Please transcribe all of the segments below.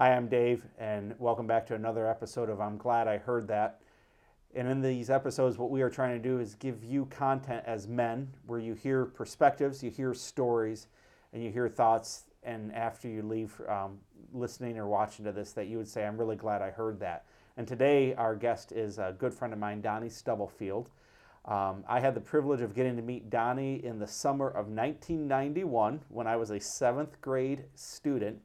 Hi, I'm Dave, and welcome back to another episode of I'm Glad I Heard That. And in these episodes, what we are trying to do is give you content as men where you hear perspectives, you hear stories, and you hear thoughts. And after you leave um, listening or watching to this, that you would say, I'm really glad I heard that. And today, our guest is a good friend of mine, Donnie Stubblefield. Um, I had the privilege of getting to meet Donnie in the summer of 1991 when I was a seventh grade student.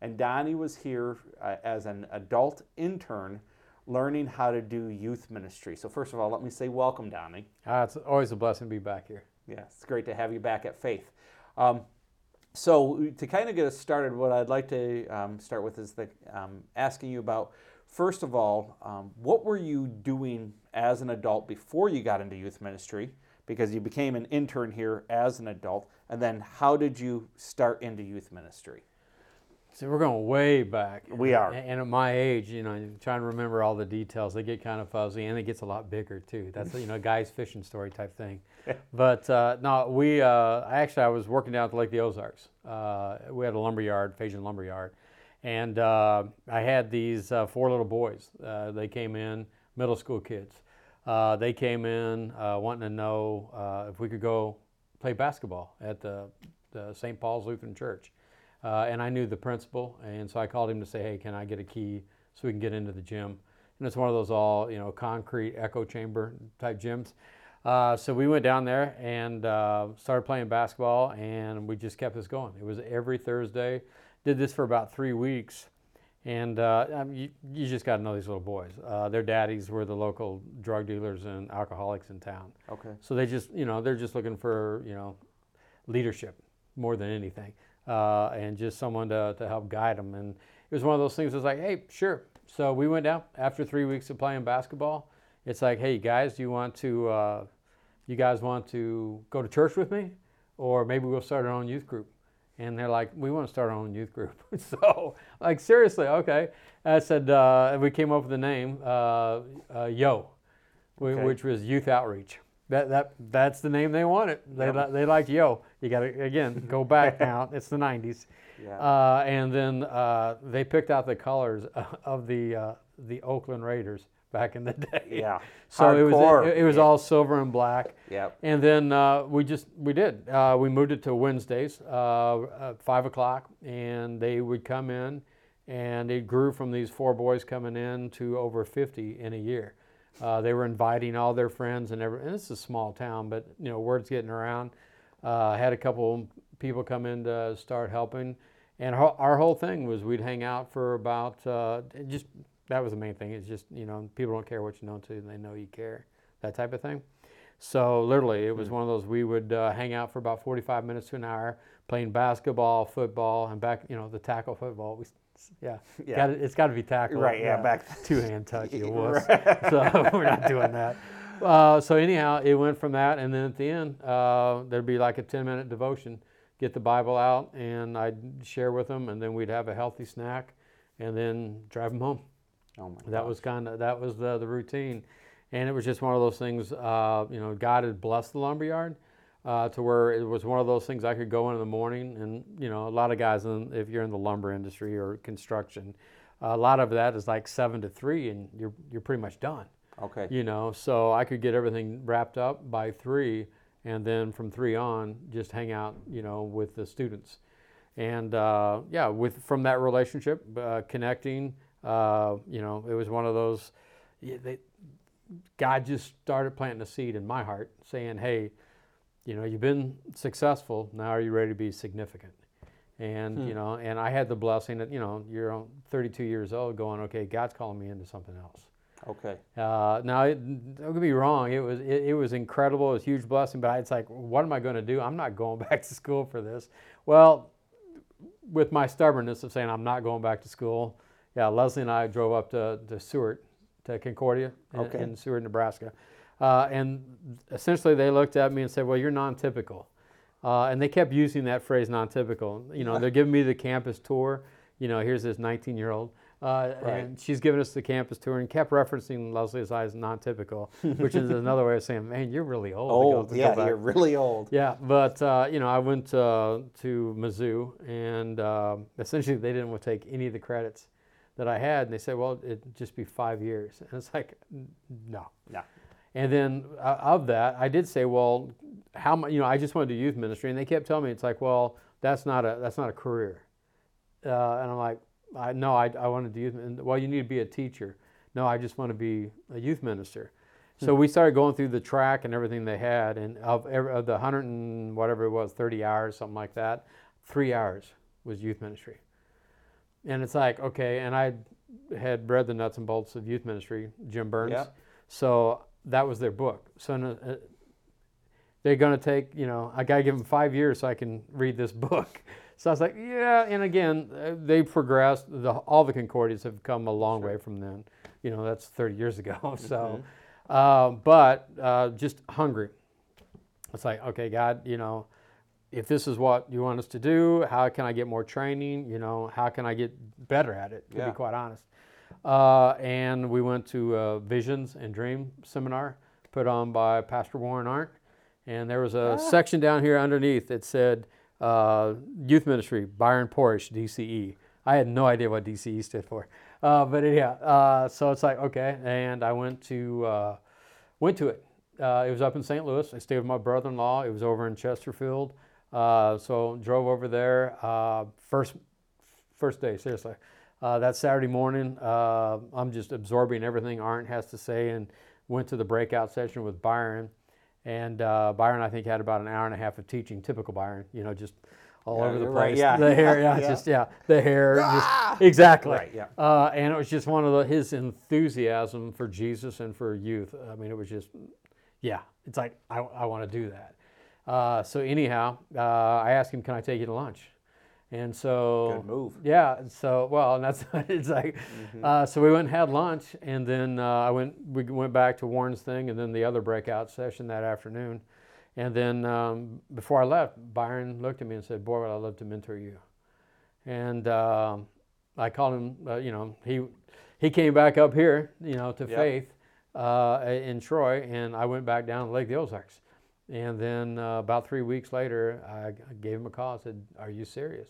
And Donnie was here uh, as an adult intern learning how to do youth ministry. So, first of all, let me say welcome, Donnie. Uh, it's always a blessing to be back here. Yeah, it's great to have you back at Faith. Um, so, to kind of get us started, what I'd like to um, start with is the, um, asking you about, first of all, um, what were you doing as an adult before you got into youth ministry? Because you became an intern here as an adult. And then, how did you start into youth ministry? So we're going way back. We are. And at my age, you know, trying to remember all the details, they get kind of fuzzy, and it gets a lot bigger too. That's you know, a guy's fishing story type thing. but uh, no, we uh, actually I was working down at the Lake the Ozarks. Uh, we had a lumber yard, Phasian lumber yard, and uh, I had these uh, four little boys. Uh, they came in, middle school kids. they came in wanting to know if we could go play basketball at the, the St. Paul's Lutheran Church. Uh, and I knew the principal, and so I called him to say, "Hey, can I get a key so we can get into the gym?" And it's one of those all you know concrete echo chamber type gyms. Uh, so we went down there and uh, started playing basketball, and we just kept this going. It was every Thursday. Did this for about three weeks, and uh, I mean, you, you, just got to know these little boys. Uh, their daddies were the local drug dealers and alcoholics in town. Okay. So they just you know they're just looking for you know leadership more than anything uh, and just someone to, to help guide them. And it was one of those things. It was like, hey, sure. So we went down after three weeks of playing basketball. It's like, hey, guys, do you want to, uh, you guys want to go to church with me, or maybe we'll start our own youth group. And they're like, we want to start our own youth group. so, like, seriously, okay. I said, uh, we came up with the name uh, uh, Yo, okay. which was Youth Outreach. That, that, that's the name they wanted. They, yep. they liked Yo. You got to, again, go back now. It's the 90s. Yeah. Uh, and then uh, they picked out the colors of the, uh, the Oakland Raiders back in the day. Yeah. So Hardcore. it was, it, it was yeah. all silver and black. Yeah. And then uh, we just, we did. Uh, we moved it to Wednesdays, uh, 5 o'clock, and they would come in, and it grew from these four boys coming in to over 50 in a year. Uh, they were inviting all their friends and every, and this is a small town, but you know, word's getting around. Uh, had a couple people come in to start helping, and our, our whole thing was we'd hang out for about uh, just that was the main thing. It's just you know people don't care what you know to they know you care, that type of thing. So literally, it was mm one of those we would uh, hang out for about 45 minutes to an hour, playing basketball, football, and back you know the tackle football. We yeah, yeah. Gotta, it's got to be tackled. Right. Yeah. back two hand touch. You wuss. so we're not doing that. Uh, so anyhow, it went from that, and then at the end, uh, there'd be like a ten minute devotion. Get the Bible out, and I'd share with them, and then we'd have a healthy snack, and then drive them home. Oh my. That gosh. was kind of that was the the routine, and it was just one of those things. Uh, you know, God had blessed the lumberyard uh, to where it was one of those things I could go in in the morning, and you know, a lot of guys, in, if you're in the lumber industry or construction, a lot of that is like seven to three, and you're you're pretty much done. Okay. You know, so I could get everything wrapped up by three, and then from three on, just hang out, you know, with the students, and uh, yeah, with from that relationship, uh, connecting, uh, you know, it was one of those. They, God just started planting a seed in my heart, saying, "Hey." you know, you've been successful. Now are you ready to be significant? And hmm. you know, and I had the blessing that you know, you're 32 years old, going, okay, God's calling me into something else. Okay. Uh, now, it, don't get me wrong. It was it, it, was incredible. It was a huge blessing. But it's like, what am I going to do? I'm not going back to school for this. Well, with my stubbornness of saying I'm not going back to school, yeah, Leslie and I drove up to, to Seward, to Concordia okay. in, in Seward, Nebraska. Uh, and essentially, they looked at me and said, "Well, you're non-typical," uh, and they kept using that phrase "non-typical." You know, they're giving me the campus tour. You know, here's this 19-year-old, uh, right. and she's given us the campus tour, and kept referencing Leslie as non-typical, which is another way of saying, "Man, you're really old." Old, yeah, you're really old. Yeah, but uh, you know, I went uh, to Mizzou, and uh, essentially, they didn't want to take any of the credits that I had, and they said, well, it'd just be five years, and it's like, no. No. And then uh, of that, I did say, well, how much? You know, I just want to do youth ministry, and they kept telling me, it's like, well, that's not a that's not a career. Uh, and I'm like, I no, I, I want to youth. min- Well, you need to be a teacher. No, I just want to be a youth minister. So we started going through the track and everything they had, and of, of the hundred and whatever it was, thirty hours, something like that, three hours was youth ministry. And it's like, okay, and I had read the nuts and bolts of youth ministry, Jim Burns. Yeah. So that was their book. So uh, they're going to take, you know, I got to give them five years so I can read this book. So I was like, yeah. And again, uh, they progressed. The, all the Concordias have come a long way from then. You know, that's 30 years ago. So, uh, but uh, just hungry. It's like, okay, God, you know, if this is what you want us to do, how can I get more training? You know, how can I get better at it? To Yeah. be quite honest. Uh, and we went to a Visions and Dream seminar put on by Pastor Warren Arndt. And there was a section down here underneath that said uh, Youth Ministry, Byron Porish, DCE. I had no idea what DCE stood for. Uh, but yeah, uh, so it's like, okay. And I went to, uh, went to it. Uh, it was up in St. Louis. I stayed with my brother-in-law. It was over in Chesterfield. Uh, so drove over there. First, first day, seriously. That Saturday morning, I'm just absorbing everything Arndt has to say, and went to the breakout session with Byron. And uh, Byron, I think, had about an hour and a half of teaching. Typical Byron, you know, just all Yeah, over the you're right, place. yeah. The hair, yeah, Yeah. just yeah, the hair, just exactly. Right, yeah. Uh, and it was just one of the, his enthusiasm for Jesus and for youth. I mean, it was just, yeah, it's like I, I want to do that. Uh, so anyhow, uh, I asked him, "Can I take you to lunch?" And so Good move. yeah. So well, and that's it's like. Uh, so we went and had lunch, and then uh, I went. We went back to Warren's thing, and then the other breakout session that afternoon. And then um, before I left, Byron looked at me and said, "Boy, would I love to mentor you." And um I called him. Uh, you know, he he came back up here. You know, to Yep. Faith uh, in Troy, and I went back down to Lake the Ozarks. And then uh, about three weeks later, I gave him a call. I said, "Are you serious?"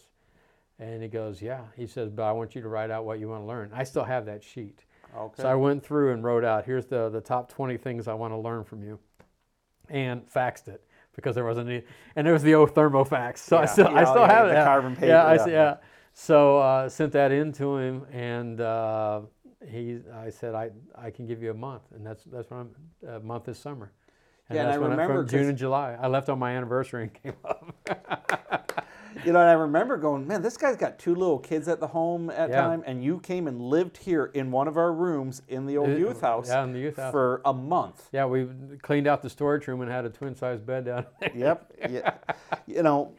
And he goes, "Yeah." He says, "But I want you to write out what you want to learn." I still have that sheet. Okay. So I went through and wrote out, "Here's the the top 20 things I want to learn from you," and faxed it because there wasn't any, and there was the old thermofax. So I Yeah, still I still yeah, have that. carbon paper, Yeah, I yeah, yeah. yeah. So uh, sent that in to him, and uh, he I said I I can give you a month, and that's that's what I'm a month this summer. Yeah, and I when remember from June and July. I left on my anniversary and came up. You know, and I remember going, man, this guy's got two little kids at the home at Yeah. time, and you came and lived here in one of our rooms in the old Uh, youth house yeah, in the youth house. for a month. Yeah, we cleaned out the storage room and had a twin size bed down there. Yep. yeah. You know,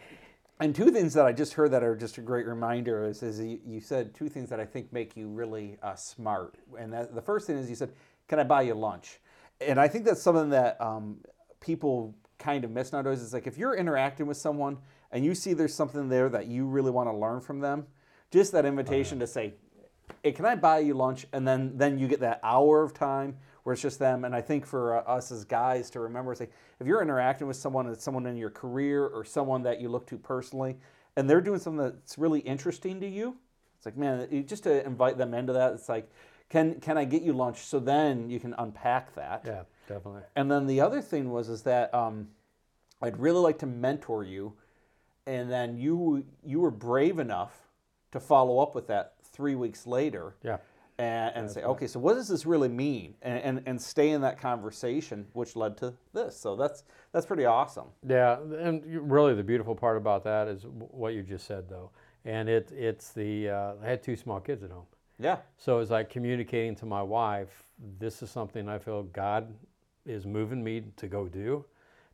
and two things that I just heard that are just a great reminder is, is you, you said two things that I think make you really uh, smart. And that, the first thing is you said, "Can I buy you lunch?" And I think that's something that um, people kind of miss nowadays. It's like if you're interacting with someone and you see there's something there that you really want to learn from them, just that invitation to say, hey, can I buy you lunch? And then then you get that hour of time where it's just them. And I think for uh, us as guys to remember, it's like if you're interacting with someone, it's someone in your career or someone that you look to personally, and they're doing something that's really interesting to you, it's like man, just to invite them into that. It's like, can can I get you lunch? So then you can unpack that. Yeah, definitely. And then the other thing was is that um, I'd really like to mentor you, and then you you were brave enough to follow up with that three weeks later Yeah. and, and say, okay, so what does this really mean? And, and and stay in that conversation, which led to this. So that's that's pretty awesome. Yeah, and really the beautiful part about that is what you just said, though, and it it's the uh, I had two small kids at home, Yeah, so it's like communicating to my wife, this is something I feel God is moving me to go do,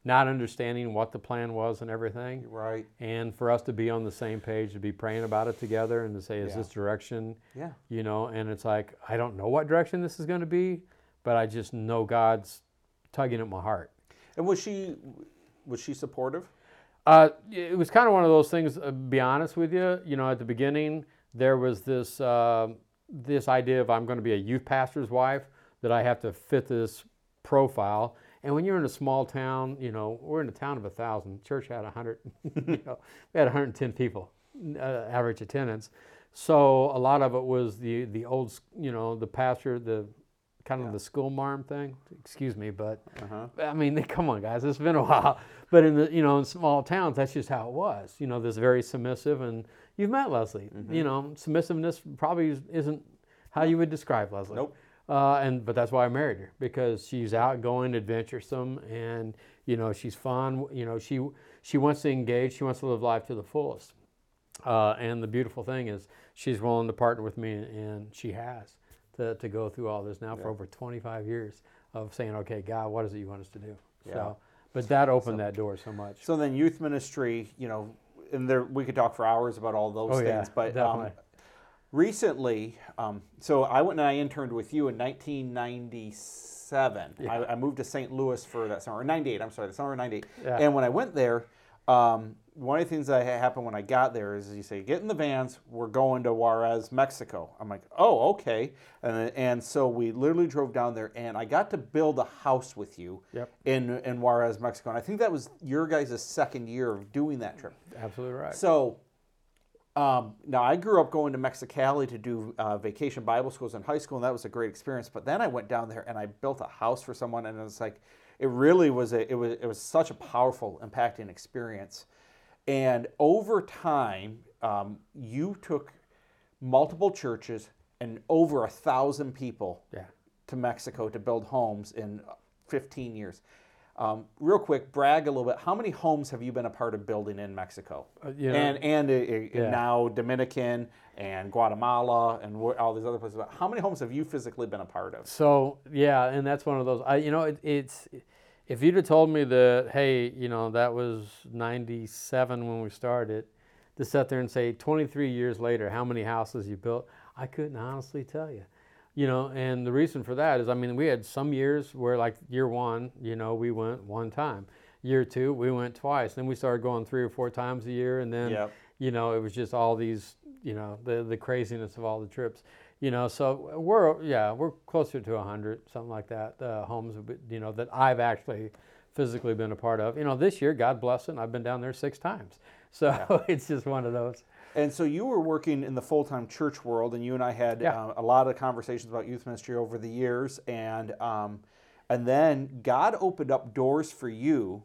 not understanding what the plan was and everything, right. and for us to be on the same page, to be praying about it together, and to say, is Yeah. this direction, Yeah, you know, and it's like I don't know what direction this is going to be, but I just know God's tugging at my heart. and was she was she supportive? Uh, it was kind of one of those things. Uh, be honest with you, you know, at the beginning there was this uh, this idea of I'm going to be a youth pastor's wife that I have to fit this profile. And when you're in a small town, you know, we're in a town of a thousand. Church had a hundred, you know, we had 110 people, uh, average attendance. So a lot of it was the the old, you know, the pastor, the kind of Yeah. the school marm thing. Excuse me, but Uh-huh. I mean, come on, guys, it's been a while. But in the you know in small towns, that's just how it was. You know, this very submissive, and you've met Leslie. Mm-hmm. You know, submissiveness probably is- isn't how you would describe Leslie. Nope. Uh, and but that's why I married her because she's outgoing, adventuresome, and you know she's fun. You know she she wants to engage. She wants to live life to the fullest. Uh, and the beautiful thing is she's willing to partner with me, and she has to, to go through all this now for over 25 years of saying, okay, God, what is it you want us to do? Yeah. So, but that opened that door so much. So then youth ministry, you know, and there we could talk for hours about all those Oh, yeah, things, but um, recently, um, so I went and I interned with you in 1997. Yeah. I, I moved to St. Louis for that summer, or 98. I'm sorry, the summer of 98. Yeah. And when I went there, um, one of the things that happened when I got there is you say, get in the vans, we're going to Juarez, Mexico. I'm like, oh, okay. And, and so we literally drove down there, and I got to build a house with you Yep. in, in Juarez, Mexico. And I think that was your guys' second year of doing that trip. Absolutely right. So um, now I grew up going to Mexicali to do uh, vacation Bible schools in high school, and that was a great experience. But then I went down there and I built a house for someone, and it was like, it really was a, it was it was such a powerful, impacting experience. And over time, um, you took multiple churches and over a thousand people yeah. to Mexico to build homes in 15 years. Um, real quick, brag a little bit. How many homes have you been a part of building in Mexico? Uh, you know- and and uh, uh, Yeah. now Dominican and Guatemala and all these other places. But How many homes have you physically been a part of? So yeah, and that's one of those. I you know it, it's if you'd have told me that hey you know that was '97 when we started, to sit there and say 23 years later how many houses you built, I couldn't honestly tell you. You know, and the reason for that is I mean we had some years where like year one, you know, we went one time. Year two, we went twice. Then we started going three or four times a year, and then Yep. you know, it was just all these, you know, the the craziness of all the trips, you know. So we're yeah, we're closer to hundred, something like that, uh, homes, you know, that I've actually physically been a part of. You know, this year, God bless it, I've been down there six times. So it's just one of those. And so you were working in the full time church world, and you and I had Yeah. uh, a lot of conversations about youth ministry over the years, and um, and then God opened up doors for you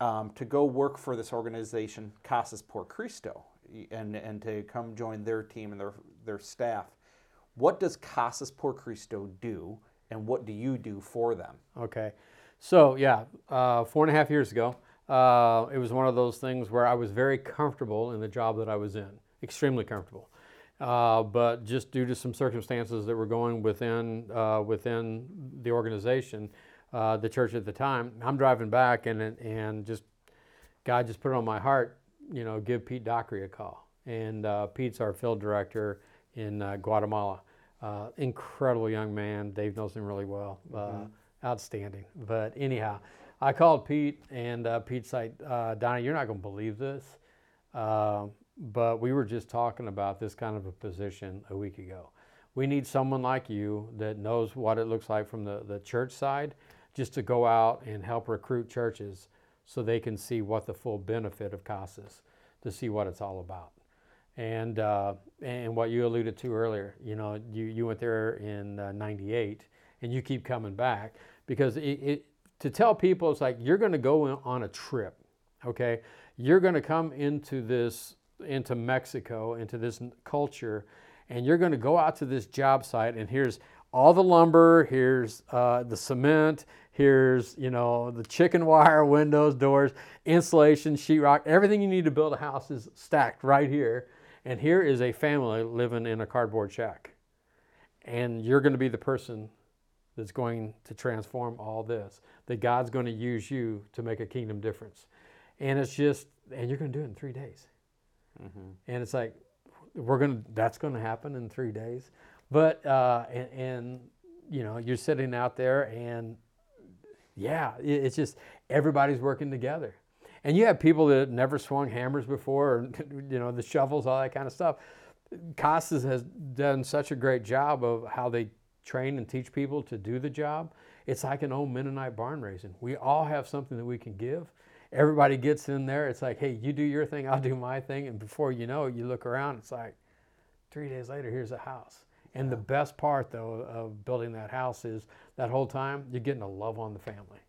um, to go work for this organization, Casas por Cristo, and and to come join their team and their their staff. What does Casas por Cristo do, and what do you do for them? Okay. So, yeah, uh, four and a half years ago, uh, it was one of those things where I was very comfortable in the job that I was in, extremely comfortable. Uh, but just due to some circumstances that were going within, uh, within the organization, uh, the church at the time, I'm driving back and, and just God just put it on my heart, you know, give Pete Dockery a call. And uh, Pete's our field director in uh, Guatemala. Uh, incredible young man. Dave knows him really well. Uh, Outstanding. But anyhow, I called Pete, and uh, Pete's like, uh, Donnie, you're not going to believe this. Uh, but we were just talking about this kind of a position a week ago. We need someone like you that knows what it looks like from the, the church side, just to go out and help recruit churches so they can see what the full benefit of CASAS, to see what it's all about. And, uh, and what you alluded to earlier, you know, you, you went there in uh, 98 and you keep coming back because it, it, to tell people it's like you're going to go on a trip, okay? You're going to come into this, into Mexico, into this culture, and you're going to go out to this job site and here's all the lumber, here's uh, the cement, here's you know the chicken wire, windows, doors, insulation, sheetrock, everything you need to build a house is stacked right here. And here is a family living in a cardboard shack. And you're going to be the person that's going to transform all this. That God's going to use you to make a kingdom difference. And it's just, and you're going to do it in three days. And it's like, we're going to, that's going to happen in three days. But, uh, and, and, you know, you're sitting out there and yeah, it- it's just everybody's working together. And you have people that never swung hammers before, or, you know, the shovels, all that kind of stuff. Casas has done such a great job of how they train and teach people to do the job. It's like an old Mennonite barn raising. We all have something that we can give. Everybody gets in there. It's like, hey, you do your thing, I'll do my thing. And before you know it, you look around, it's like, Three days later, here's a house. And the best part, though, of building that house is that whole time you're getting to love on the family.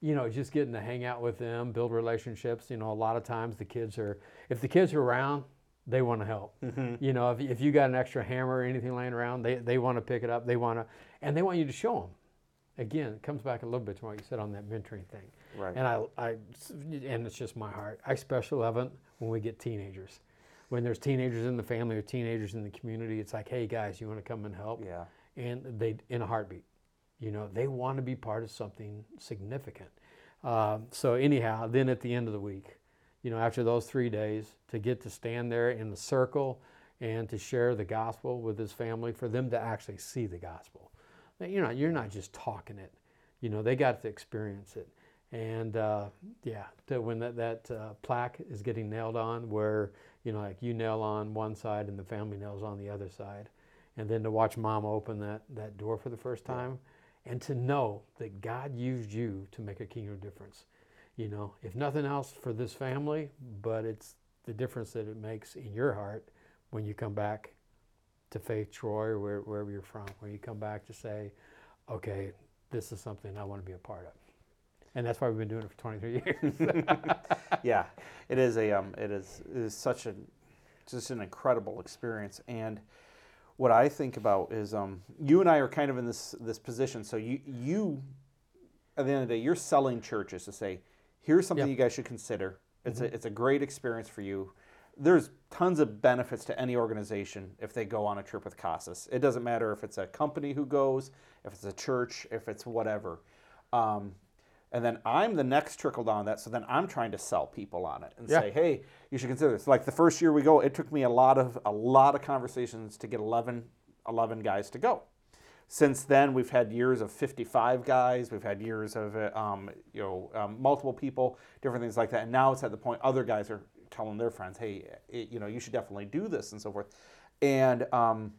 You know, just getting to hang out with them, build relationships. You know, a lot of times the kids are, if the kids are around, they want to help. Mm-hmm. You know, if, if you got an extra hammer or anything laying around, they, they want to pick it up. They want to, and they want you to show them. Again, it comes back a little bit to what you said on that mentoring thing. Right. And I, I, and it's just my heart. I especially love it when we get teenagers. When there's teenagers in the family or teenagers in the community, it's like, hey guys, you want to come and help? yeah. And they, in a heartbeat, you know, they want to be part of something significant. Um, so anyhow, then at the end of the week, you know, after those three days, to get to stand there in the circle and to share the gospel with his family, for them to actually see the gospel. You know, you're not just talking it. You know, they got to experience it. And uh, yeah, to when that, that uh, plaque is getting nailed on, where, you know, like you nail on one side and the family nails on the other side. And then to watch mom open that, that door for the first time and to know that God used you to make a kingdom difference. You know, if nothing else for this family, but it's the difference that it makes in your heart when you come back to Faith Troy or where, wherever you're from, when you come back to say, okay, this is something I want to be a part of. And that's why we've been doing it for 23 years. yeah, it is a um, it is it is such a just an incredible experience. And what I think about is um, you and I are kind of in this this position. So you you at the end of the day, you're selling churches to say, here's something Yep. you guys should consider. It's a it's a great experience for you. There's tons of benefits to any organization if they go on a trip with Casas. It doesn't matter if it's a company who goes, if it's a church, if it's whatever. Um, and then I'm the next trickle down that. So then I'm trying to sell people on it and Yeah. say, hey, you should consider this. Like the first year we go, it took me a lot of a lot of conversations to get 11, 11 guys to go. Since then, we've had years of 55 guys. We've had years of uh, um, you know um, multiple people, different things like that. And now it's at the point other guys are telling their friends, hey, it, you know, you should definitely do this and so forth. And um,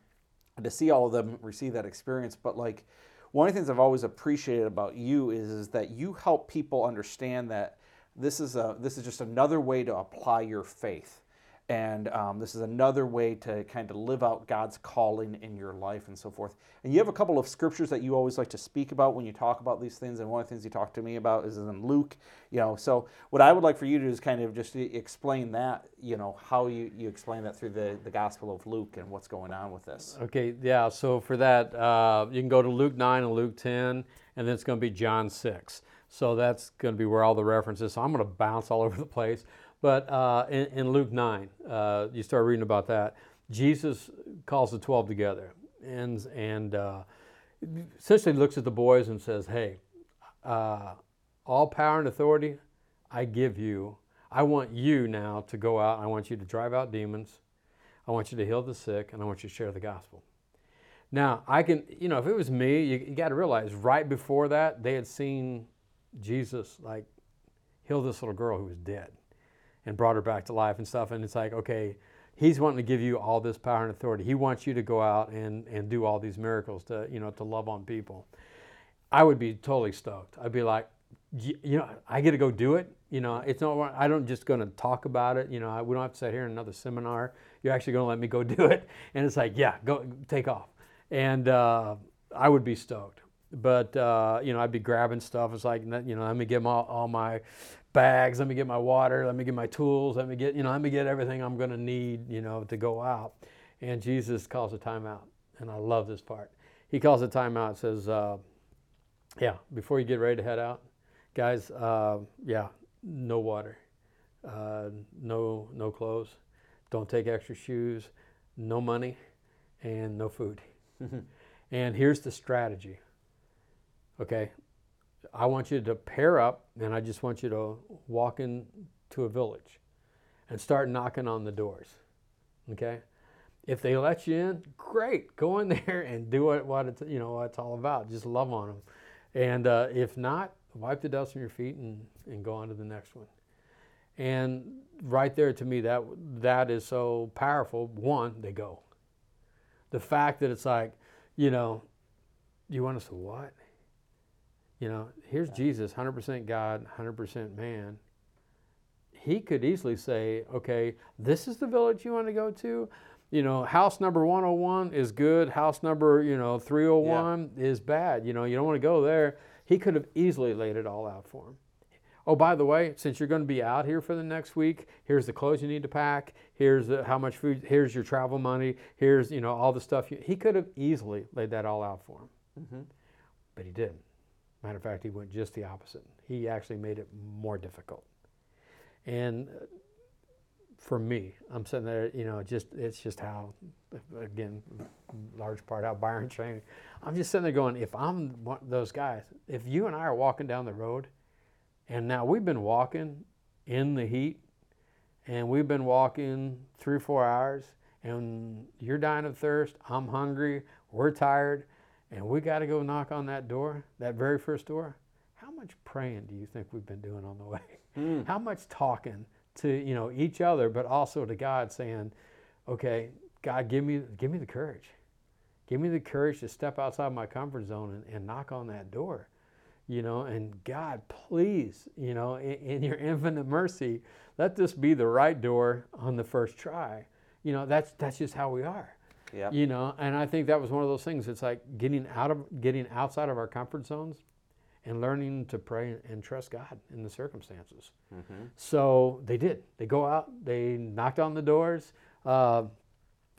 to see all of them receive that experience. But like one of the things I've always appreciated about you is, is that you help people understand that this is a this is just another way to apply your faith, and um, this is another way to kind of live out God's calling in your life and so forth. And you have a couple of scriptures that you always like to speak about when you talk about these things. And one of the things you talk to me about is in Luke. You know, so what I would like for you to do is kind of just explain that. You know, how you you explain that through the the Gospel of Luke and what's going on with this. Okay, yeah. So for that, uh, you can go to Luke 9 and Luke 10, and then it's going to be John 6. So that's going to be where all the references. So I'm going to bounce all over the place. But uh, in, in Luke 9, uh, you start reading about that. Jesus calls the 12 together and, and uh, essentially looks at the boys and says, Hey, uh, all power and authority I give you. I want you now to go out. I want you to drive out demons. I want you to heal the sick, and I want you to share the gospel. Now, I can, you know, if it was me, you, you got to realize right before that, they had seen Jesus like heal this little girl who was dead and brought her back to life and stuff. And it's like, okay, he's wanting to give you all this power and authority. He wants you to go out and, and do all these miracles to, you know, to love on people. I would be totally stoked. I'd be like, you know, I get to go do it. You know, it's not. I don't just going to talk about it. You know, we don't have to sit here in another seminar. You're actually going to let me go do it. And it's like, yeah, go take off. And uh, I would be stoked. But uh, you know, I'd be grabbing stuff. It's like, you know, let me get my, all my bags. Let me get my water. Let me get my tools. Let me get, you know, let me get everything I'm going to need, you know, to go out. And Jesus calls a timeout. And I love this part. He calls a timeout. Says. Uh, yeah, before you get ready to head out, guys, uh, yeah, no water, uh, no no clothes, don't take extra shoes, no money, and no food. and here's the strategy. Okay, I want you to pair up, and I just want you to walk into a village and start knocking on the doors. Okay, if they let you in, great, go in there and do what, what it's you know what it's all about. Just love on them. And uh, if not, wipe the dust from your feet and, and go on to the next one. And right there, to me, that that is so powerful. One, they go. The fact that it's like, you know, you want us to what? You know, here's Jesus, 100% God, 100% man. He could easily say, okay, this is the village you want to go to. you know, house number 101 is good. House number, you know, 301 is bad. You know, you don't want to go there. He could have easily laid it all out for him. Oh, by the way, since you're going to be out here for the next week, here's the clothes you need to pack. Here's the, how much food. Here's your travel money. Here's you know all the stuff. You, he could have easily laid that all out for him, Mm-hmm. but he didn't. Matter of fact, he went just the opposite. He actually made it more difficult. And uh, for me, I'm sitting there, you know, just it's just how, again, large part how Byron trained. I'm just sitting there going, if I'm one of those guys, if you and I are walking down the road, and now we've been walking in the heat, and we've been walking three four hours, and you're dying of thirst, I'm hungry, we're tired, and we got to go knock on that door, that very first door. How much praying do you think we've been doing on the way? Mm. how much talking to you know each other but also to god saying okay god give me give me the courage give me the courage to step outside my comfort zone and, and knock on that door you know and god please you know in, in your infinite mercy let this be the right door on the first try you know that's that's just how we are Yeah. you know and i think that was one of those things it's like getting out of getting outside of our comfort zones and learning to pray and trust god in the circumstances Mm-hmm. so they did. They go out. They knocked on the doors, uh,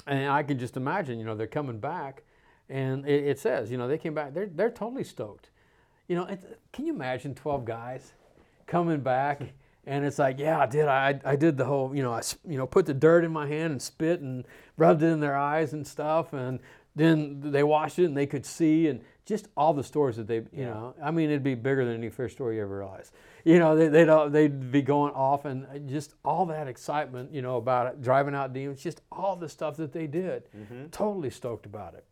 and I can just imagine. You know, they're coming back, and it, it says, you know, they came back. They're they're totally stoked. You know, can you imagine twelve guys coming back, and it's like, yeah, I did. I I did the whole. You know, I you know put the dirt in my hand and spit and rubbed it in their eyes and stuff, and then they washed it and they could see and just all the stories that they you Yeah. know i mean it'd be bigger than any fish story you ever realized you know they, they'd, all- they'd be going off and just all that excitement you know about it driving out demons just all the stuff that they did Mm-hmm. totally stoked about it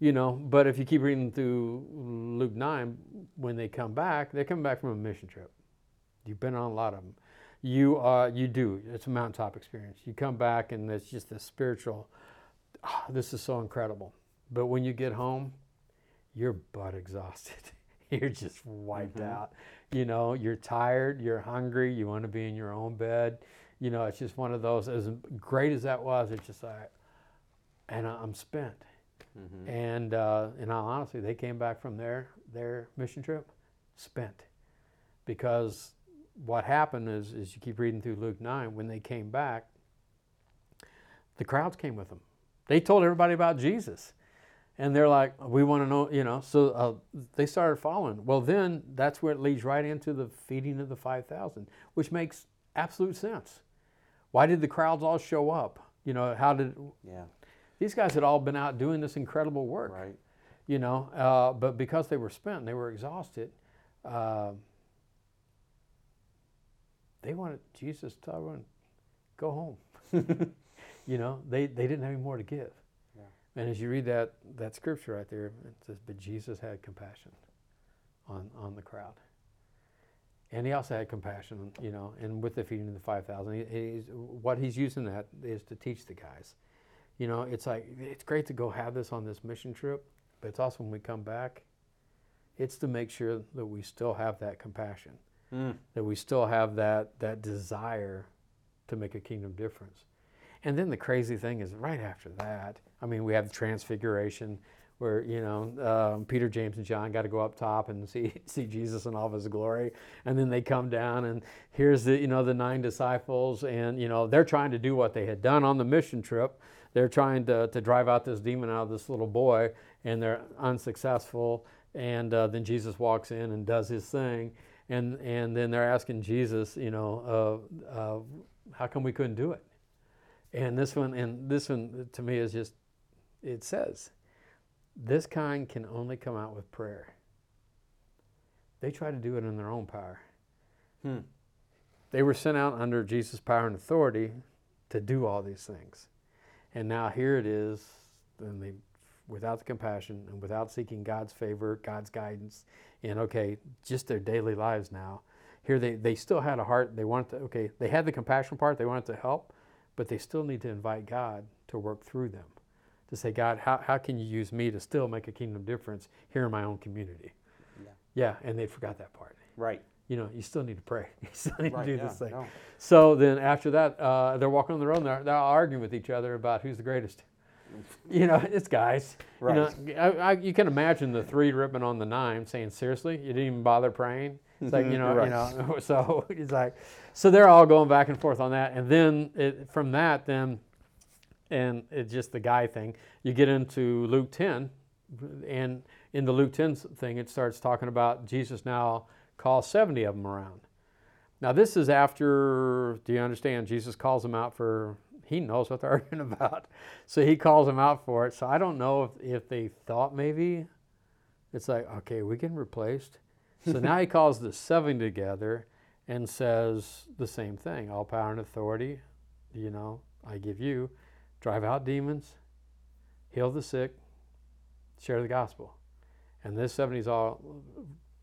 you know but if you keep reading through luke 9 when they come back they're coming back from a mission trip you've been on a lot of them you uh, you do. It's a mountaintop experience. You come back and it's just this spiritual "Ah, this is so incredible. But when you get home you're butt exhausted. You're just wiped Mhm. out. You know you're tired you're hungry you want to be in your own bed. You know it's just one of those as great as that was it's just like and i'm spent. Mm-hmm. and uh, in all honesty, they came back from their their mission trip spent, because what happened is, is you keep reading through Luke nine. When they came back, the crowds came with them. They told everybody about Jesus, and they're like, "We want to know," you know. So uh, they started following. Well, then that's where it leads right into the feeding of the five thousand, which makes absolute sense. Why did the crowds all show up? You know, how did Yeah. these guys had all been out doing this incredible work, Right. you know, uh, but because they were spent, and they were exhausted. Uh, they wanted Jesus to tell everyone, go home. you know, they, they didn't have any more to give. Yeah. And as you read that, that scripture right there, it says, but Jesus had compassion on, on the crowd. And he also had compassion, you know, and with the feeding of the 5,000, he, he's, what he's using that is to teach the guys. You know, it's like, it's great to go have this on this mission trip, but it's also when we come back, it's to make sure that we still have that compassion, Mm. that we still have that, that desire to make a kingdom difference. And then the crazy thing is, right after that, I mean, we have the transfiguration where, you know, um, Peter, James, and John got to go up top and see, see Jesus in all of his glory. And then they come down, and here's the, you know, the nine disciples, and, you know, they're trying to do what they had done on the mission trip. They're trying to, to drive out this demon out of this little boy, and they're unsuccessful. And uh, then Jesus walks in and does his thing. And, and then they're asking Jesus, you know, uh, uh, how come we couldn't do it? And this one, and this one to me is just, it says, this kind can only come out with prayer. They try to do it in their own power. Hmm. They were sent out under Jesus' power and authority to do all these things. And now here it is, and they, without the compassion and without seeking God's favor, God's guidance, and okay, just their daily lives now. Here they, they still had a heart. They wanted to, okay, they had the compassion part, they wanted to help, but they still need to invite God to work through them. To say, God, how, how can you use me to still make a kingdom difference here in my own community? Yeah. Yeah, and they forgot that part. Right. you know, you still need to pray. You still need Right, to do yeah, this thing. no. So then after that, uh, they're walking on the road and they're, they're arguing with each other about who's the greatest. You know, it's guys. Right. You know, I, I, you can imagine the three ripping on the nine, saying, "Seriously, you didn't even bother praying." It's like mm-hmm. you know, Right. you know. So it's like, so they're all going back and forth on that, and then it, from that, then, and it's just the guy thing. You get into Luke ten, and in the Luke ten thing, it starts talking about Jesus now calls seventy of them around. Now this is after. Do you understand? Jesus calls them out for. He knows what they're arguing about, so he calls them out for it. So I don't know if, if they thought maybe it's like okay, we getting replaced. So now he calls the seven together and says the same thing: all power and authority, you know, I give you. Drive out demons, heal the sick, share the gospel. And this 70s all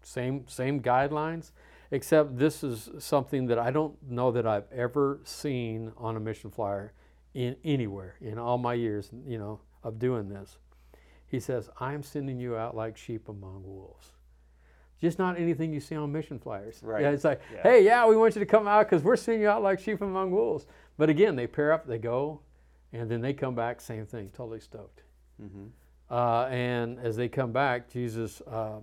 same same guidelines, except this is something that I don't know that I've ever seen on a mission flyer in anywhere in all my years, you know, of doing this. He says, "I'm sending you out like sheep among wolves." Just not anything you see on mission flyers. Right. Yeah, it's like, Yeah. hey, yeah, we want you to come out because we're sending you out like sheep among wolves. But again, they pair up, they go, and then they come back, same thing, totally stoked. Mm-hmm. Uh, and as they come back, Jesus, uh,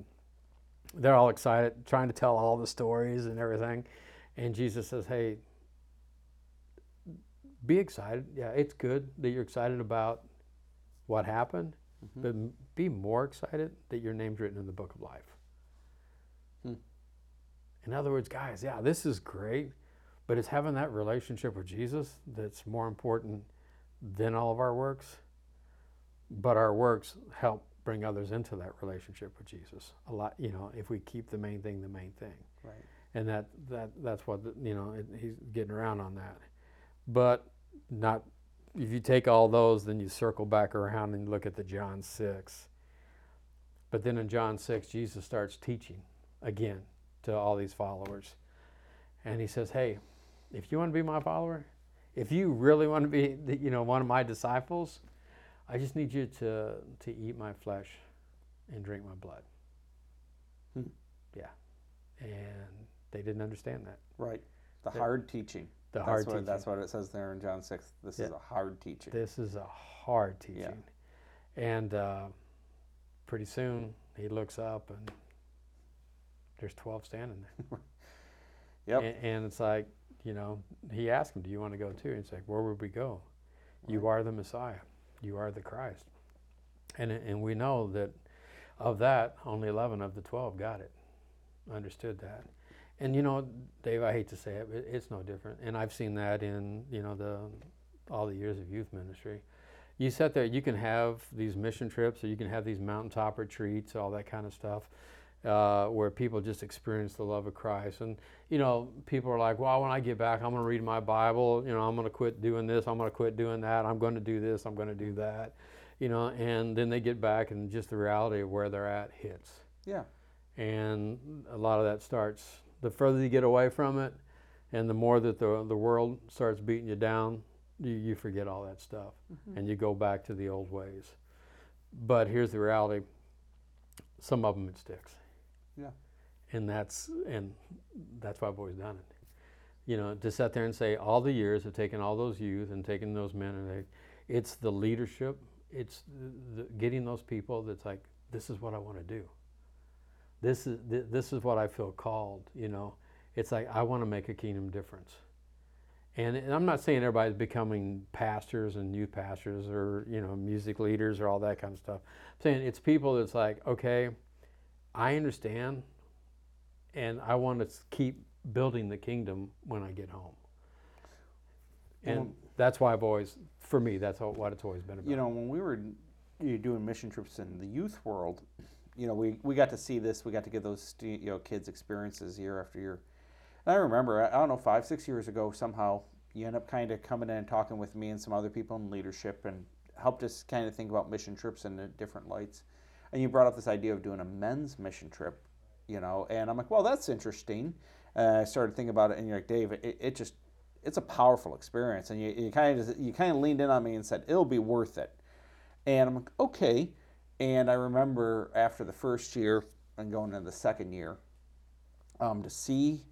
they're all excited, trying to tell all the stories and everything. And Jesus says, Hey, be excited. Yeah, it's good that you're excited about what happened, Mhm. but be more excited that your name's written in the book of life. Hmm. In other words, guys, yeah, this is great, but it's having that relationship with Jesus that's more important than all of our works but our works help bring others into that relationship with Jesus. A lot you know if we keep the main thing the main thing. Right. and that that that's what the, you know it, he's getting around on that. But not if you take all those then you circle back around and look at the John 6 but then in John 6 Jesus starts teaching again to all these followers. And he says hey if you want to be my follower if you really want to be you know one of my disciples I just need you to to eat my flesh and drink my blood. Hmm. Yeah, and they didn't understand that. Right. The Yeah. hard teaching. The that's hard what, teaching. That's what it says there in John 6. This is a hard teaching. This is a hard teaching, Yeah. and uh, pretty soon he looks up and there's twelve standing there. Yep. And, and it's like you know he asked him, "Do you want to go too?" And it's like, "Where would we go? You are the Messiah. You are the Christ." And and we know that of that, only eleven of the twelve got it, understood that. And you know, Dave, I hate to say it, but it's no different. And I've seen that in you know the all the years of youth ministry. You sit there, you can have these mission trips, or you can have these mountaintop retreats, all that kind of stuff, uh, where people just experience the love of Christ. And you know, people are like, "Well, when I get back, I'm going to read my Bible. You know, I'm going to quit doing this. I'm going to quit doing that. I'm going to do this. I'm going to do that." You know, and then they get back, and just the reality of where they're at hits Yeah. and a lot of that starts the further you get away from it and the more that the, the world starts beating you down you, you forget all that stuff Mm-hmm. and you go back to the old ways but here's the reality some of them it sticks Yeah. and that's and that's why i've always done it you know to sit there and say all the years of taking all those youth and taking those men and they, it's the leadership it's the, the, getting those people that's like this is what i want to do this is th- this is what I feel called. You know, it's like I want to make a kingdom difference. And, and I'm not saying everybody's becoming pastors and youth pastors or you know music leaders or all that kind of stuff. I'm saying it's people that's like, okay, I understand, and I want to keep building the kingdom when I get home. And Well- that's why I've always, for me, that's how, what it's always been about. You know, when we were doing mission trips in the youth world, you know, we, we got to see this. We got to give those you know kids experiences year after year. And I remember, I I don't know, five six years ago, somehow you end up kind of coming in and talking with me and some other people in leadership and helped us kind of think about mission trips in different lights. And you brought up this idea of doing a men's mission trip, you know, and I'm like, well, that's interesting. Uh, I started thinking about it, and you're like, Dave, it, it just it's a powerful experience, and you, you kind of you kind of leaned in on me and said it'll be worth it. And I'm like, okay. And I remember after the first year and going into the second year, um, to see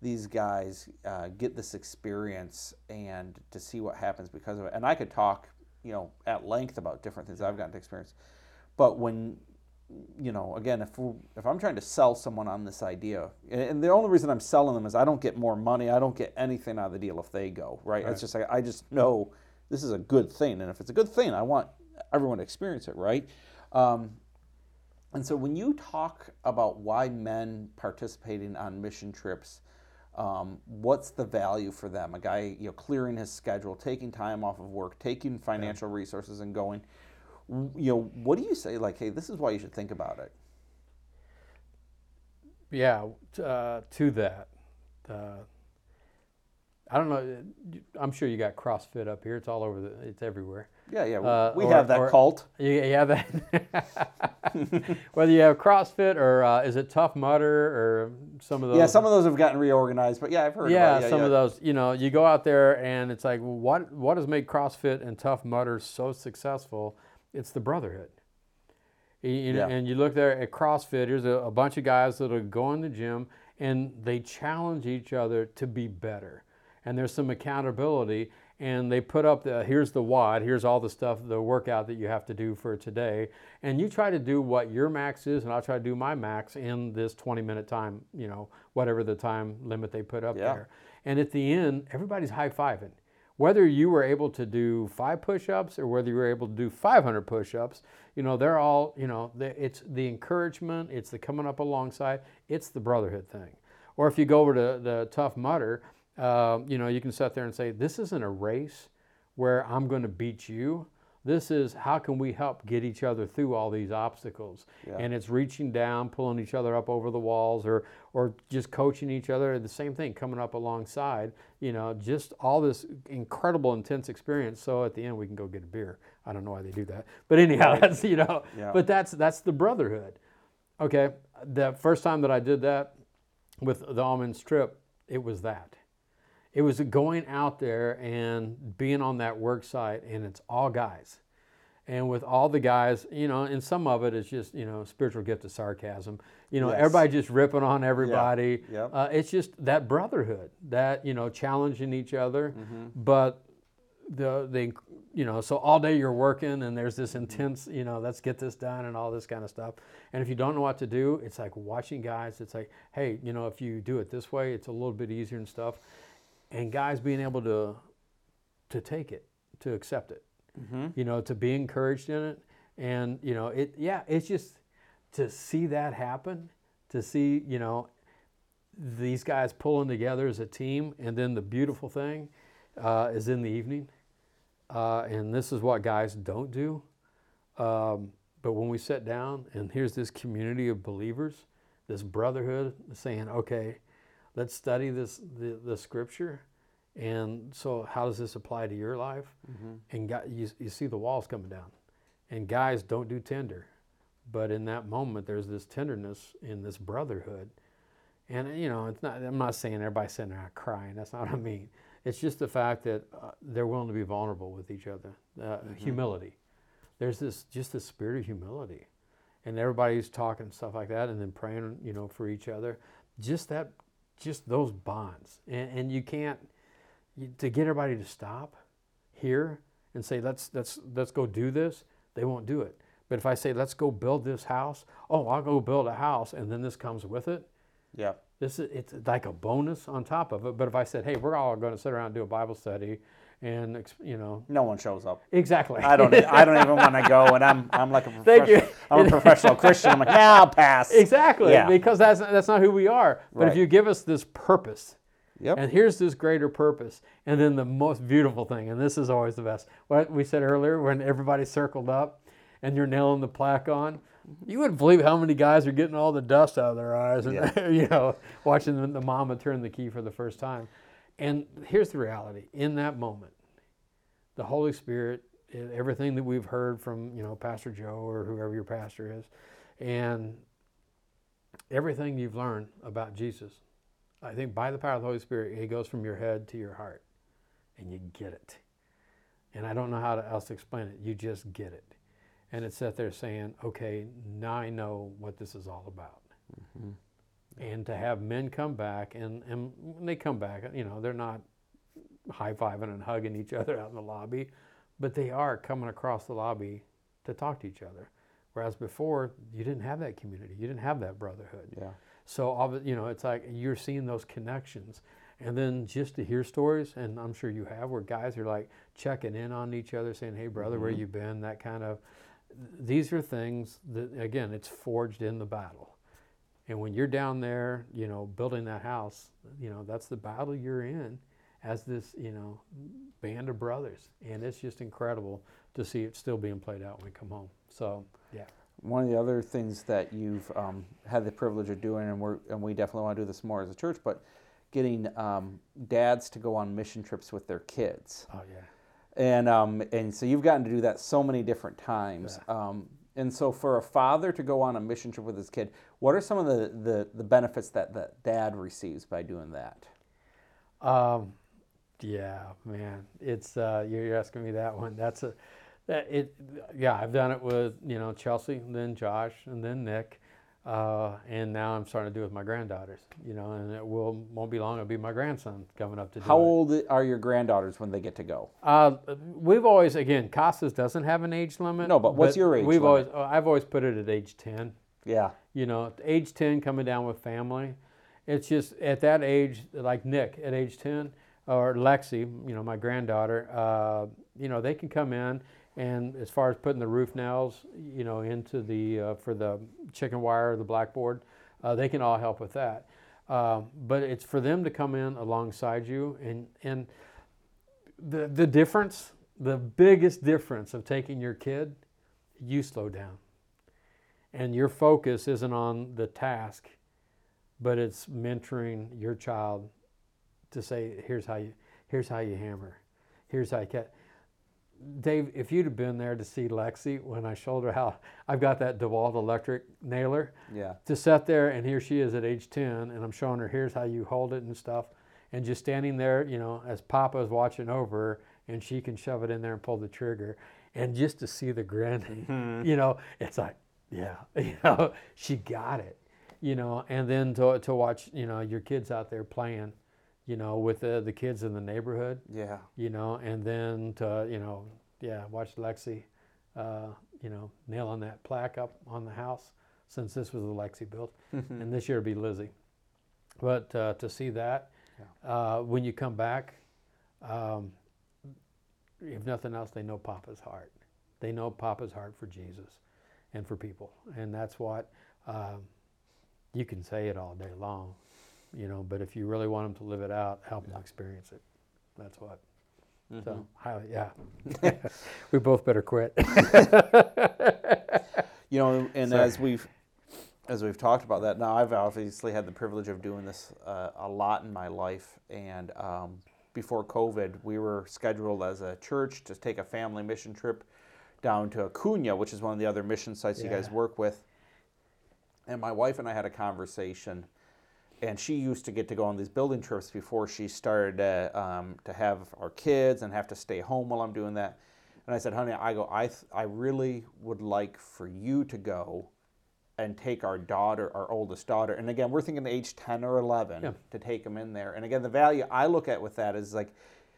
these guys uh, get this experience and to see what happens because of it. And I could talk, you know, at length about different things I've gotten to experience. But when, you know, again, if if I'm trying to sell someone on this idea, and, the only reason I'm selling them is I don't get more money, I don't get anything out of the deal if they go, right? Right. It's just like I just know this is a good thing, and if it's a good thing, I want everyone to experience it, right? Um, and so when you talk about why men participating on mission trips, um, what's the value for them? A guy, you know, clearing his schedule, taking time off of work, taking financial resources, and going. You know, what do you say? Like, hey, this is why you should think about it. Yeah, uh, to that. Uh, I don't know. I'm sure you got CrossFit up here. It's all over the. It's everywhere. Yeah, yeah. Uh, we or- have that or- cult. Have that. Whether you have CrossFit or uh, is it Tough Mudder or some of those. Yeah, some of those have gotten reorganized, but yeah, I've heard. yeah, it. some yeah. of those. You know, you go out there and it's like, what what has made CrossFit and Tough Mudder so successful? It's the brotherhood. You Yeah. And you look there at CrossFit. There's a, a bunch of guys that'll go in the gym and they challenge each other to be better. And there's some accountability. And they put up the here's the WOD, here's all the stuff, the workout that you have to do for today. And you try to do what your max is, and I'll try to do my max in this 20 minute time, you know, whatever the time limit they put up Yeah. there. And at the end, everybody's high fiving. Whether you were able to do five push ups or whether you were able to do 500 push ups, you know, they're all, you know, it's the encouragement, it's the coming up alongside, it's the brotherhood thing. Or if you go over to the Tough Mudder um, you know, you can sit there and say, this isn't a race where I'm going to beat you. This is how can we help get each other through all these obstacles? Yeah. And it's reaching down, pulling each other up over the walls, or or just coaching each other. The same thing, coming up alongside. You know, just all this incredible, intense experience. So at the end, we can go get a beer. I don't know why they do that, but anyhow, that's you know. Yeah. But that's that's the brotherhood. Okay, the first time that I did that with the almonds trip, it was that. It was going out there and being on that work site, and it's all guys. And with all the guys, you know, and some of it is just, you know, spiritual gift of sarcasm. You know, Yes. everybody just ripping on everybody. Yep. Uh, it's just that brotherhood, that, you know, challenging each other. Mm-hmm. But the, the, you know, so all day you're working and there's Mm-hmm. this intense, you know, let's get this done and all this kind of stuff. And if you don't know what to do, it's like watching guys, it's like, hey, you know, if you do it this way, it's a little bit easier and stuff. And guys being able to, to take it, to accept it Mm-hmm. you know, to be encouraged in it. And, you know, it, yeah, it's just to see that happen, to see, you know, these guys pulling together as a team. And then the beautiful thing uh, is in the evening. Uh, and this is what guys don't do. Um, but when we sit down and here's this community of believers, this brotherhood saying, okay, let's study this, the, the scripture. And so, how does this apply to your life? And guy, you, you see the walls coming down. And guys don't do tender. But in that moment, there's this tenderness in this brotherhood. And, you know, it's not, I'm not saying everybody's sitting there crying. That's not what I mean. It's just the fact that uh, they're willing to be vulnerable with each other. Uh, Humility. There's this, just this spirit of humility. And everybody's talking stuff like that and then praying, you know, for each other. Just that, just those bonds. And, and you can't, you, to get everybody to stop here and say let's let's let's go do this they won't do it but if i say let's go build this house oh i'll go build a house and then this comes with it Yeah. this is it's like a bonus on top of it but if i said hey we're all going to sit around and do a bible study and you know No one shows up. exactly I don't. I don't even want to go, and I'm. I'm like a Thank you. I'm a professional Christian. I'm like, nah, I'll pass. exactly Yeah. because that's that's not who we are but if you give us this purpose Yep. And here's this greater purpose. And then the most beautiful thing, and this is always the best. What we said earlier, when everybody circled up and you're nailing the plaque on, mm-hmm. you wouldn't believe how many guys are getting all the dust out of their eyes and, you know, watching the, the mama turn the key for the first time. And here's the reality in that moment, the Holy Spirit, everything that we've heard from, you know, Pastor Joe or whoever your pastor is, and everything you've learned about Jesus, I think by the power of the Holy Spirit, it goes from your head to your heart, and you get it. And I don't know how else to explain it. You just get it, and it's sat there saying, "Okay, now I know what this is all about." Mm-hmm. And to have men come back, and, and when they come back, you know, they're not high fiving and hugging each other out in the lobby, but they are coming across the lobby to talk to each other. Whereas before, you didn't have that community, you didn't have that brotherhood. Yeah. So, you know, it's like you're seeing those connections. And then just to hear stories, and I'm sure you have, where guys are like checking in on each other, saying, "Hey, brother, where Mhm. you been?" That kind of. These are things that, again, it's forged in the battle. And when you're down there, you know, building that house, you know, that's the battle you're in, as this, you know, band of brothers, and it's just incredible to see it still being played out when we come home. So, yeah. One of the other things that you've um, had the privilege of doing, and we're and we definitely want to do this more as a church, but getting um, dads to go on mission trips with their kids, Oh yeah. and um, and so you've gotten to do that so many different times. Um, and so for a father to go on a mission trip with his kid, what are some of the, the, the benefits that the dad receives by doing that? Um, yeah, man, it's uh, you're asking me that one. That's a that it. Yeah, I've done it with you know Chelsea, and then Josh, and then Nick, uh, and now I'm starting to do it with my granddaughters. You know, and it will won't be long. It'll be my grandson coming up to do How it. old are your granddaughters when they get to go? Uh, we've always again Casas doesn't have an age limit. No, but what's your age We've limit? always I've always put it at age ten. Yeah. you know, age 10 coming down with family. It's just at that age, like Nick at age 10, or Lexi, you know, my granddaughter, uh, you know, they can come in and as far as putting the roof nails, you know, into the, uh, for the chicken wire, the blackboard, uh, they can all help with that. Um, but it's for them to come in alongside you and, and the, the difference, the biggest difference of taking your kid, you slow down and your focus isn't on the task, but it's mentoring your child to say, "Here's how you, here's how you hammer, here's how you cut." Dave, if you'd have been there to see Lexi when I showed her how I've got that DeWalt electric nailer, Yeah. to sit there and here she is at age 10 and I'm showing her here's how you hold it and stuff and just standing there, you know, as Papa's watching over her and she can shove it in there and pull the trigger and just to see the grin, mm-hmm. you know, it's like, yeah, you know, she got it, you know, and then to, to watch, you know, your kids out there playing, you know, with the, the kids in the neighborhood, Yeah. you know, and then to, you know, yeah, watch Lexi, uh, you know, nailing that plaque up on the house since this was the Lexi built, and this year it'll be Lizzie. But uh, to see that, uh, when you come back, um, if nothing else, they know Papa's heart. They know Papa's heart for Jesus and for people, and that's what um, you can say it all day long, you know. But if you really want them to live it out, help them experience it. That's what. So, highly, yeah, we both better quit. You know, and Sorry. as we've as we've talked about that, now I've obviously had the privilege of doing this uh, a lot in my life. And um, before COVID, we were scheduled as a church to take a family mission trip down to Acuna, which is one of the other mission sites you guys work with. And my wife and I had a conversation, and she used to get to go on these building trips before she started uh, um, to have our kids and have to stay home while I'm doing that. And I said, honey, I go, I, th- I really would like for you to go and take our daughter, our oldest daughter. And again, we're thinking age 10 or 11 Yeah. to take them in there. And again, the value I look at with that is like,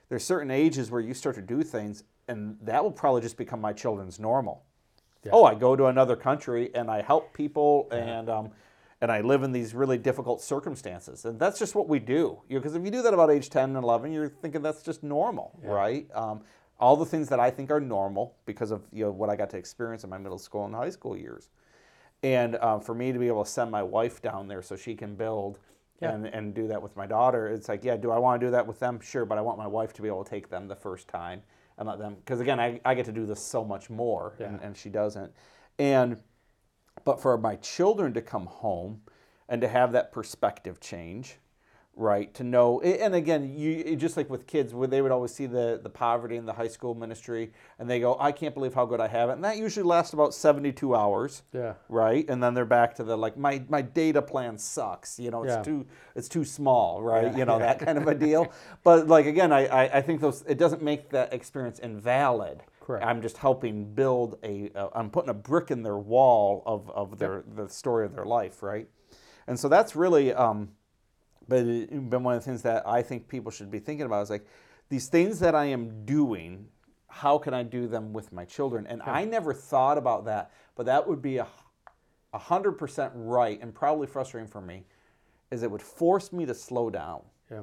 there's certain ages where you start to do things, and that will probably just become my children's normal. Yeah. Oh, I go to another country and I help people, and um, and I live in these really difficult circumstances, and that's just what we do. Because if you do that about age 10 and 11, you're thinking that's just normal, right? Um, all the things that I think are normal because of you know what I got to experience in my middle school and high school years, and um, for me to be able to send my wife down there so she can build. Yeah. And, and do that with my daughter. It's like, yeah, do I want to do that with them? Sure, but I want my wife to be able to take them the first time and let them, because again, I, I get to do this so much more, and, and she doesn't. And but for my children to come home and to have that perspective change right to know and again you just like with kids where they would always see the the poverty in the high school ministry and they go i can't believe how good i have it. And that usually lasts about 72 hours yeah, right? And then they're back to the like my my data plan sucks. You know it's Yeah. too it's too small right? Yeah. you know that kind of a deal. But like again I, I i think those it doesn't make that experience invalid Correct. i'm just helping build a uh, i'm putting a brick in their wall of of their the story of their life right And so that's really, um, but been one of the things that I think people should be thinking about is like these things that I am doing. How can I do them with my children? And I never thought about that, but that would be a a hundred percent right and probably frustrating for me. Is it would force me to slow down. Yeah.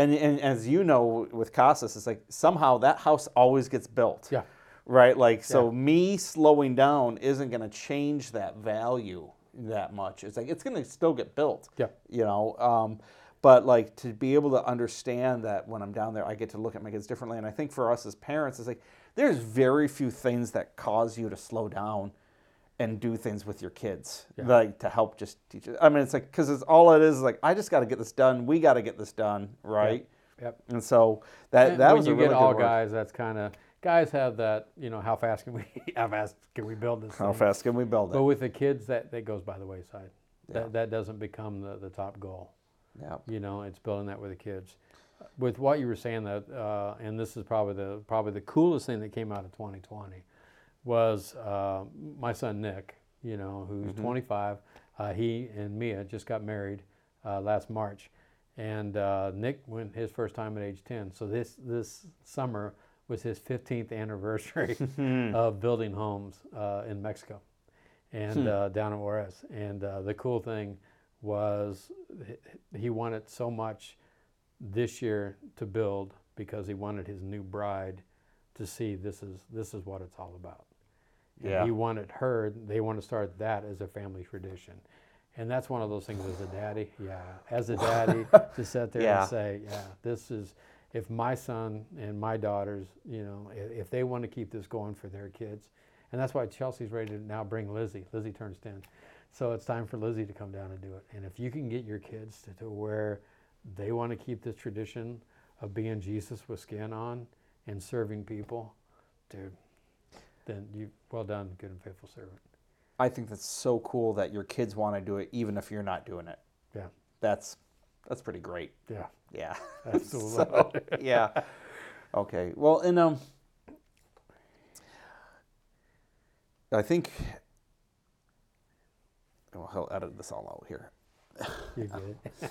And, and as you know with Casas, it's like somehow that house always gets built. Yeah. Right? Like, so me slowing down isn't going to change that value that much. It's like, it's going to still get built. Yeah. You know? Um, but like to be able to understand that when I'm down there, I get to look at my kids differently. And I think for us as parents, it's like, there's very few things that cause you to slow down and do things with your kids, like to help just teach it. I mean, it's like, because it's all it is, is like, I just got to get this done. We got to get this done. Right. Yep. And so that, And that when was you a really get all word. guys, that's kind of guys have that. You know, how fast can we? How fast can we build this? How thing? fast can we build it? But with the kids, that that goes by the wayside. Yeah. That that doesn't become the the top goal. Yeah. You know, it's building that with the kids. With what you were saying, that uh, and this is probably the probably the coolest thing that came out of 2020 was uh, my son Nick. You know, who's 25. Uh, he and Mia just got married uh, last March, and uh, Nick went his first time at age 10. So this this summer was his 15th anniversary of building homes uh, in Mexico and uh, down in Juarez. And uh, the cool thing was he wanted so much this year to build because he wanted his new bride to see this is this is what it's all about. And Yeah. He wanted her. They want to start that as a family tradition. And that's one of those things as a daddy, yeah. As a daddy, to sit there Yeah. and say, yeah, this is, if my son and my daughters, you know, if, they want to keep this going for their kids, and that's why Chelsea's ready to now bring Lizzie. Lizzie turns 10. So it's time for Lizzie to come down and do it. And if you can get your kids to, to where they want to keep this tradition of being Jesus with skin on and serving people, dude, then you well done, good and faithful servant. I think that's so cool that your kids want to do it, even if you're not doing it. Yeah, That's that's pretty great. yeah, Yeah. absolutely. So, yeah. Okay. Well, and um, I think. Well, he'll edit this all out here. You're good.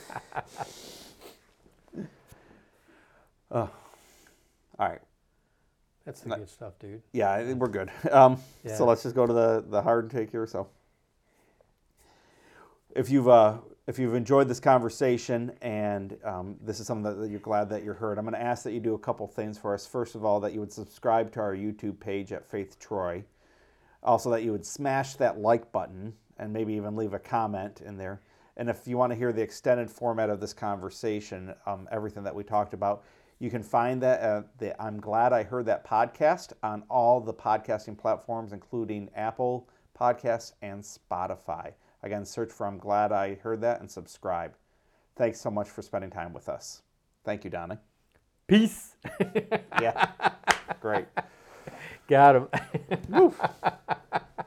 All right. That's the good stuff, dude. Yeah, we're good. Um, Yeah. So let's just go to the, the hard take here. So, if you've uh, if you've enjoyed this conversation and um, this is something that, that you're glad that you heard, I'm going to ask that you do a couple things for us. First of all, that you would subscribe to our YouTube page at Faith Troy. Also, that you would smash that like button and maybe even leave a comment in there. And if you want to hear the extended format of this conversation, um, everything that we talked about, you can find that at the I'm Glad I Heard That podcast on all the podcasting platforms, including Apple Podcasts and Spotify. Again, search for I'm Glad I Heard That and subscribe. Thanks so much for spending time with us. Thank you, Donnie. Peace. Yeah, great. Got him.